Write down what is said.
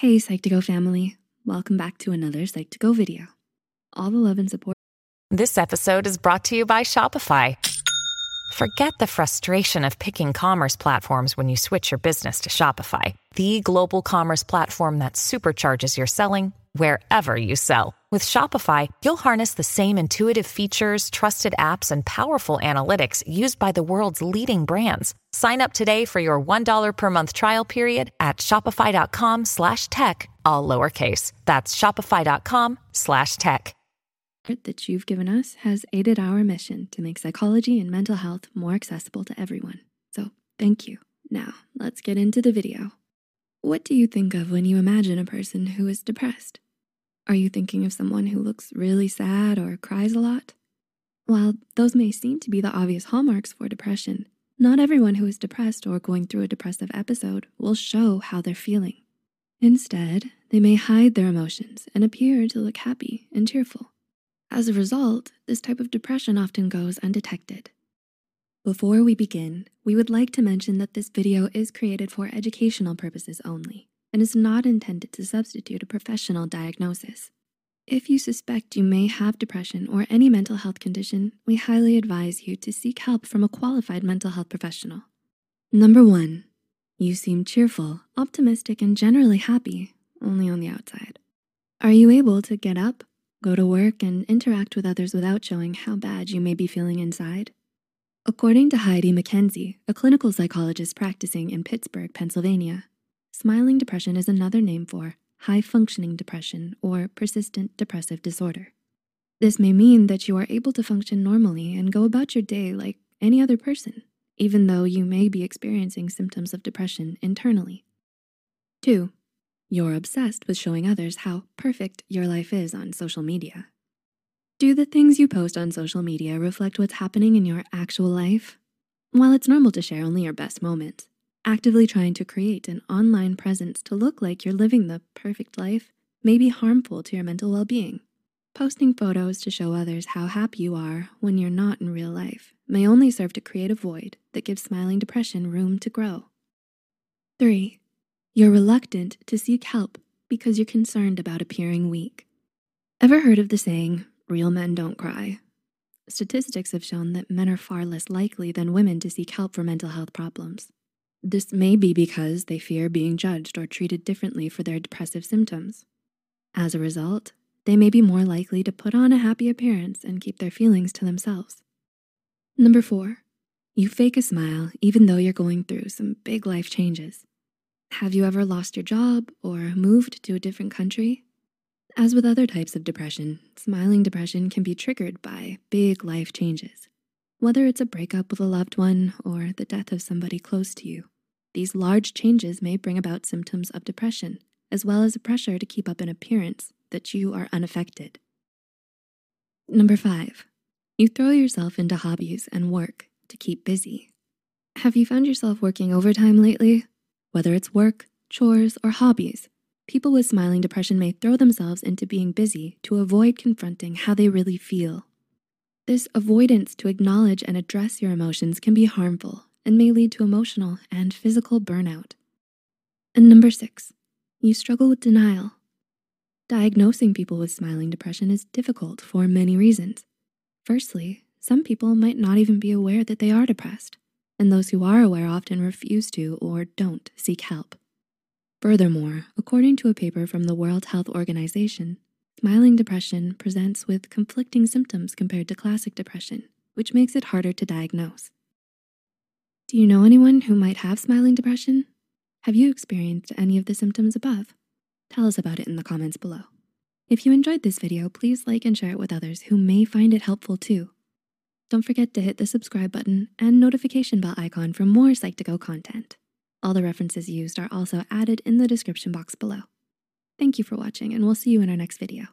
Hey Psych2Go family, welcome back to another Psych2Go video. All the love and support. This episode is brought to you by Shopify. Forget the frustration of picking commerce platforms when you switch your business to Shopify, the global commerce platform that supercharges your selling wherever you sell. With Shopify, you'll harness the same intuitive features, trusted apps, and powerful analytics used by the world's leading brands. Sign up today for your $1 per month trial period at shopify.com slash tech, all lowercase. That's shopify.com slash tech. that you've given us has aided our mission to make psychology and mental health more accessible to everyone. So thank you. Now let's get into the video. What do you think of when you imagine a person who is depressed? Are you thinking of someone who looks really sad or cries a lot? While those may seem to be the obvious hallmarks for depression, not everyone who is depressed or going through a depressive episode will show how they're feeling. Instead, they may hide their emotions and appear to look happy and cheerful. As a result, this type of depression often goes undetected. Before we begin, we would like to mention that this video is created for educational purposes only and is not intended to substitute a professional diagnosis. If you suspect you may have depression or any mental health condition, we highly advise you to seek help from a qualified mental health professional. Number one, you seem cheerful, optimistic, and generally happy, only on the outside. Are you able to get up, go to work, and interact with others without showing how bad you may be feeling inside? According to Heidi McKenzie, a clinical psychologist practicing in Pittsburgh, Pennsylvania, smiling depression is another name for high functioning depression or persistent depressive disorder. This may mean that you are able to function normally and go about your day like any other person, even though you may be experiencing symptoms of depression internally. Two, you're obsessed with showing others how perfect your life is on social media. Do the things you post on social media reflect what's happening in your actual life? While it's normal to share only your best moments, actively trying to create an online presence to look like you're living the perfect life may be harmful to your mental well-being. Posting photos to show others how happy you are when you're not in real life may only serve to create a void that gives smiling depression room to grow. Three, you're reluctant to seek help because you're concerned about appearing weak. Ever heard of the saying, real men don't cry? Statistics have shown that men are far less likely than women to seek help for mental health problems. This may be because they fear being judged or treated differently for their depressive symptoms. As a result, they may be more likely to put on a happy appearance and keep their feelings to themselves. Number four, you fake a smile even though you're going through some big life changes. Have you ever lost your job or moved to a different country? As with other types of depression, smiling depression can be triggered by big life changes. Whether it's a breakup with a loved one or the death of somebody close to you, these large changes may bring about symptoms of depression, as well as a pressure to keep up an appearance that you are unaffected. Number five, you throw yourself into hobbies and work to keep busy. Have you found yourself working overtime lately? Whether it's work, chores, or hobbies, people with smiling depression may throw themselves into being busy to avoid confronting how they really feel. This avoidance to acknowledge and address your emotions can be harmful and may lead to emotional and physical burnout. And number six, you struggle with denial. Diagnosing people with smiling depression is difficult for many reasons. Firstly, some people might not even be aware that they are depressed, and those who are aware often refuse to or don't seek help. Furthermore, according to a paper from the World Health Organization, smiling depression presents with conflicting symptoms compared to classic depression, which makes it harder to diagnose. Do you know anyone who might have smiling depression? Have you experienced any of the symptoms above? Tell us about it in the comments below. If you enjoyed this video, please like and share it with others who may find it helpful too. Don't forget to hit the subscribe button and notification bell icon for more Psych2Go content. All the references used are also added in the description box below. Thank you for watching and we'll see you in our next video.